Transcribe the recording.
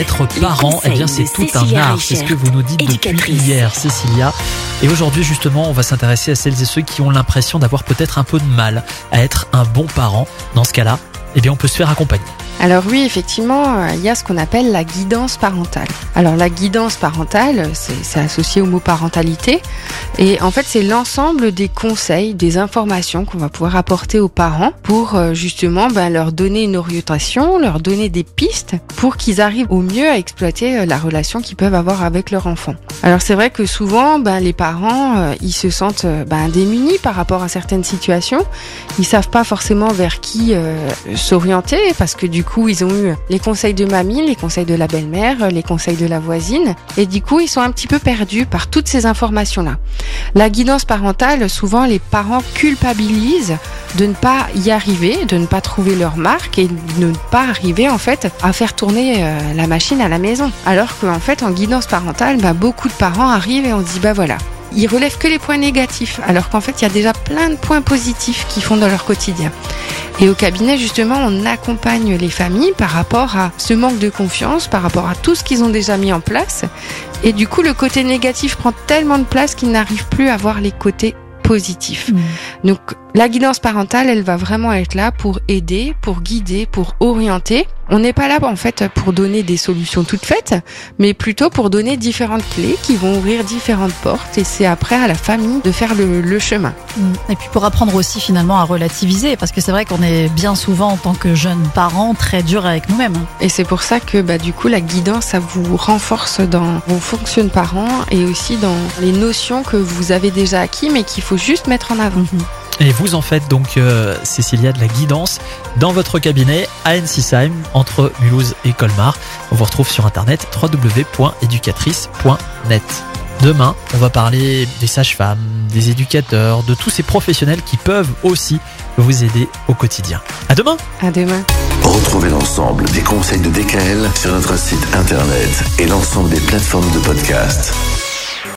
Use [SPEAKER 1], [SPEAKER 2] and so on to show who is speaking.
[SPEAKER 1] être parent, eh bien c'est tout un art. C'est ce que vous nous dites depuis hier, Cécilia. Et aujourd'hui justement, on va s'intéresser à celles et ceux qui ont l'impression d'avoir peut-être un peu de mal à être un bon parent. Dans ce cas-là, eh bien on peut se faire accompagner.
[SPEAKER 2] Alors oui, effectivement, euh, il y a ce qu'on appelle la guidance parentale. Alors la guidance parentale, c'est associé au mot parentalité. Et en fait, c'est l'ensemble des conseils, des informations qu'on va pouvoir apporter aux parents pour euh, justement ben, leur donner une orientation, leur donner des pistes pour qu'ils arrivent au mieux à exploiter euh, la relation qu'ils peuvent avoir avec leur enfant. Alors c'est vrai que souvent, ben, les parents, ils se sentent ben, démunis par rapport à certaines situations. Ils savent pas forcément vers qui s'orienter parce que du coup, ils ont eu les conseils de mamie, les conseils de la belle-mère, les conseils de la voisine. Et du coup, ils sont un petit peu perdus par toutes ces informations-là. La guidance parentale, souvent, les parents culpabilisent de ne pas y arriver, de ne pas trouver leur marque et de ne pas arriver, en fait, à faire tourner euh, la machine à la maison. Alors qu'en fait, en guidance parentale, bah, beaucoup de parents arrivent et on dit, bah voilà, ils relèvent que les points négatifs, alors qu'en fait, il y a déjà plein de points positifs qu'ils font dans leur quotidien. Et au cabinet, justement, on accompagne les familles par rapport à ce manque de confiance, par rapport à tout ce qu'ils ont déjà mis en place. Et du coup, le côté négatif prend tellement de place qu'ils n'arrivent plus à voir les côtés positifs. Mmh. Donc, la guidance parentale, elle va vraiment être là pour aider, pour guider, pour orienter. On n'est pas là en fait pour donner des solutions toutes faites, mais plutôt pour donner différentes clés qui vont ouvrir différentes portes et c'est après à la famille de faire le, chemin.
[SPEAKER 3] Et puis pour apprendre aussi finalement à relativiser, parce que c'est vrai qu'on est bien souvent en tant que jeunes parents très dur avec nous-mêmes.
[SPEAKER 2] Et c'est pour ça que bah, du coup la guidance, ça vous renforce dans vos fonctions de parents et aussi dans les notions que vous avez déjà acquis mais qu'il faut juste mettre en avant. Mhm.
[SPEAKER 1] Et vous en faites donc, euh, Cécilia, de la guidance dans votre cabinet à Ensisheim, entre Mulhouse et Colmar. On vous retrouve sur internet www.educatrice.net. Demain, on va parler des sages-femmes, des éducateurs, de tous ces professionnels qui peuvent aussi vous aider au quotidien. À demain
[SPEAKER 2] À demain
[SPEAKER 4] Retrouvez l'ensemble des conseils de DKL sur notre site internet et l'ensemble des plateformes de podcast.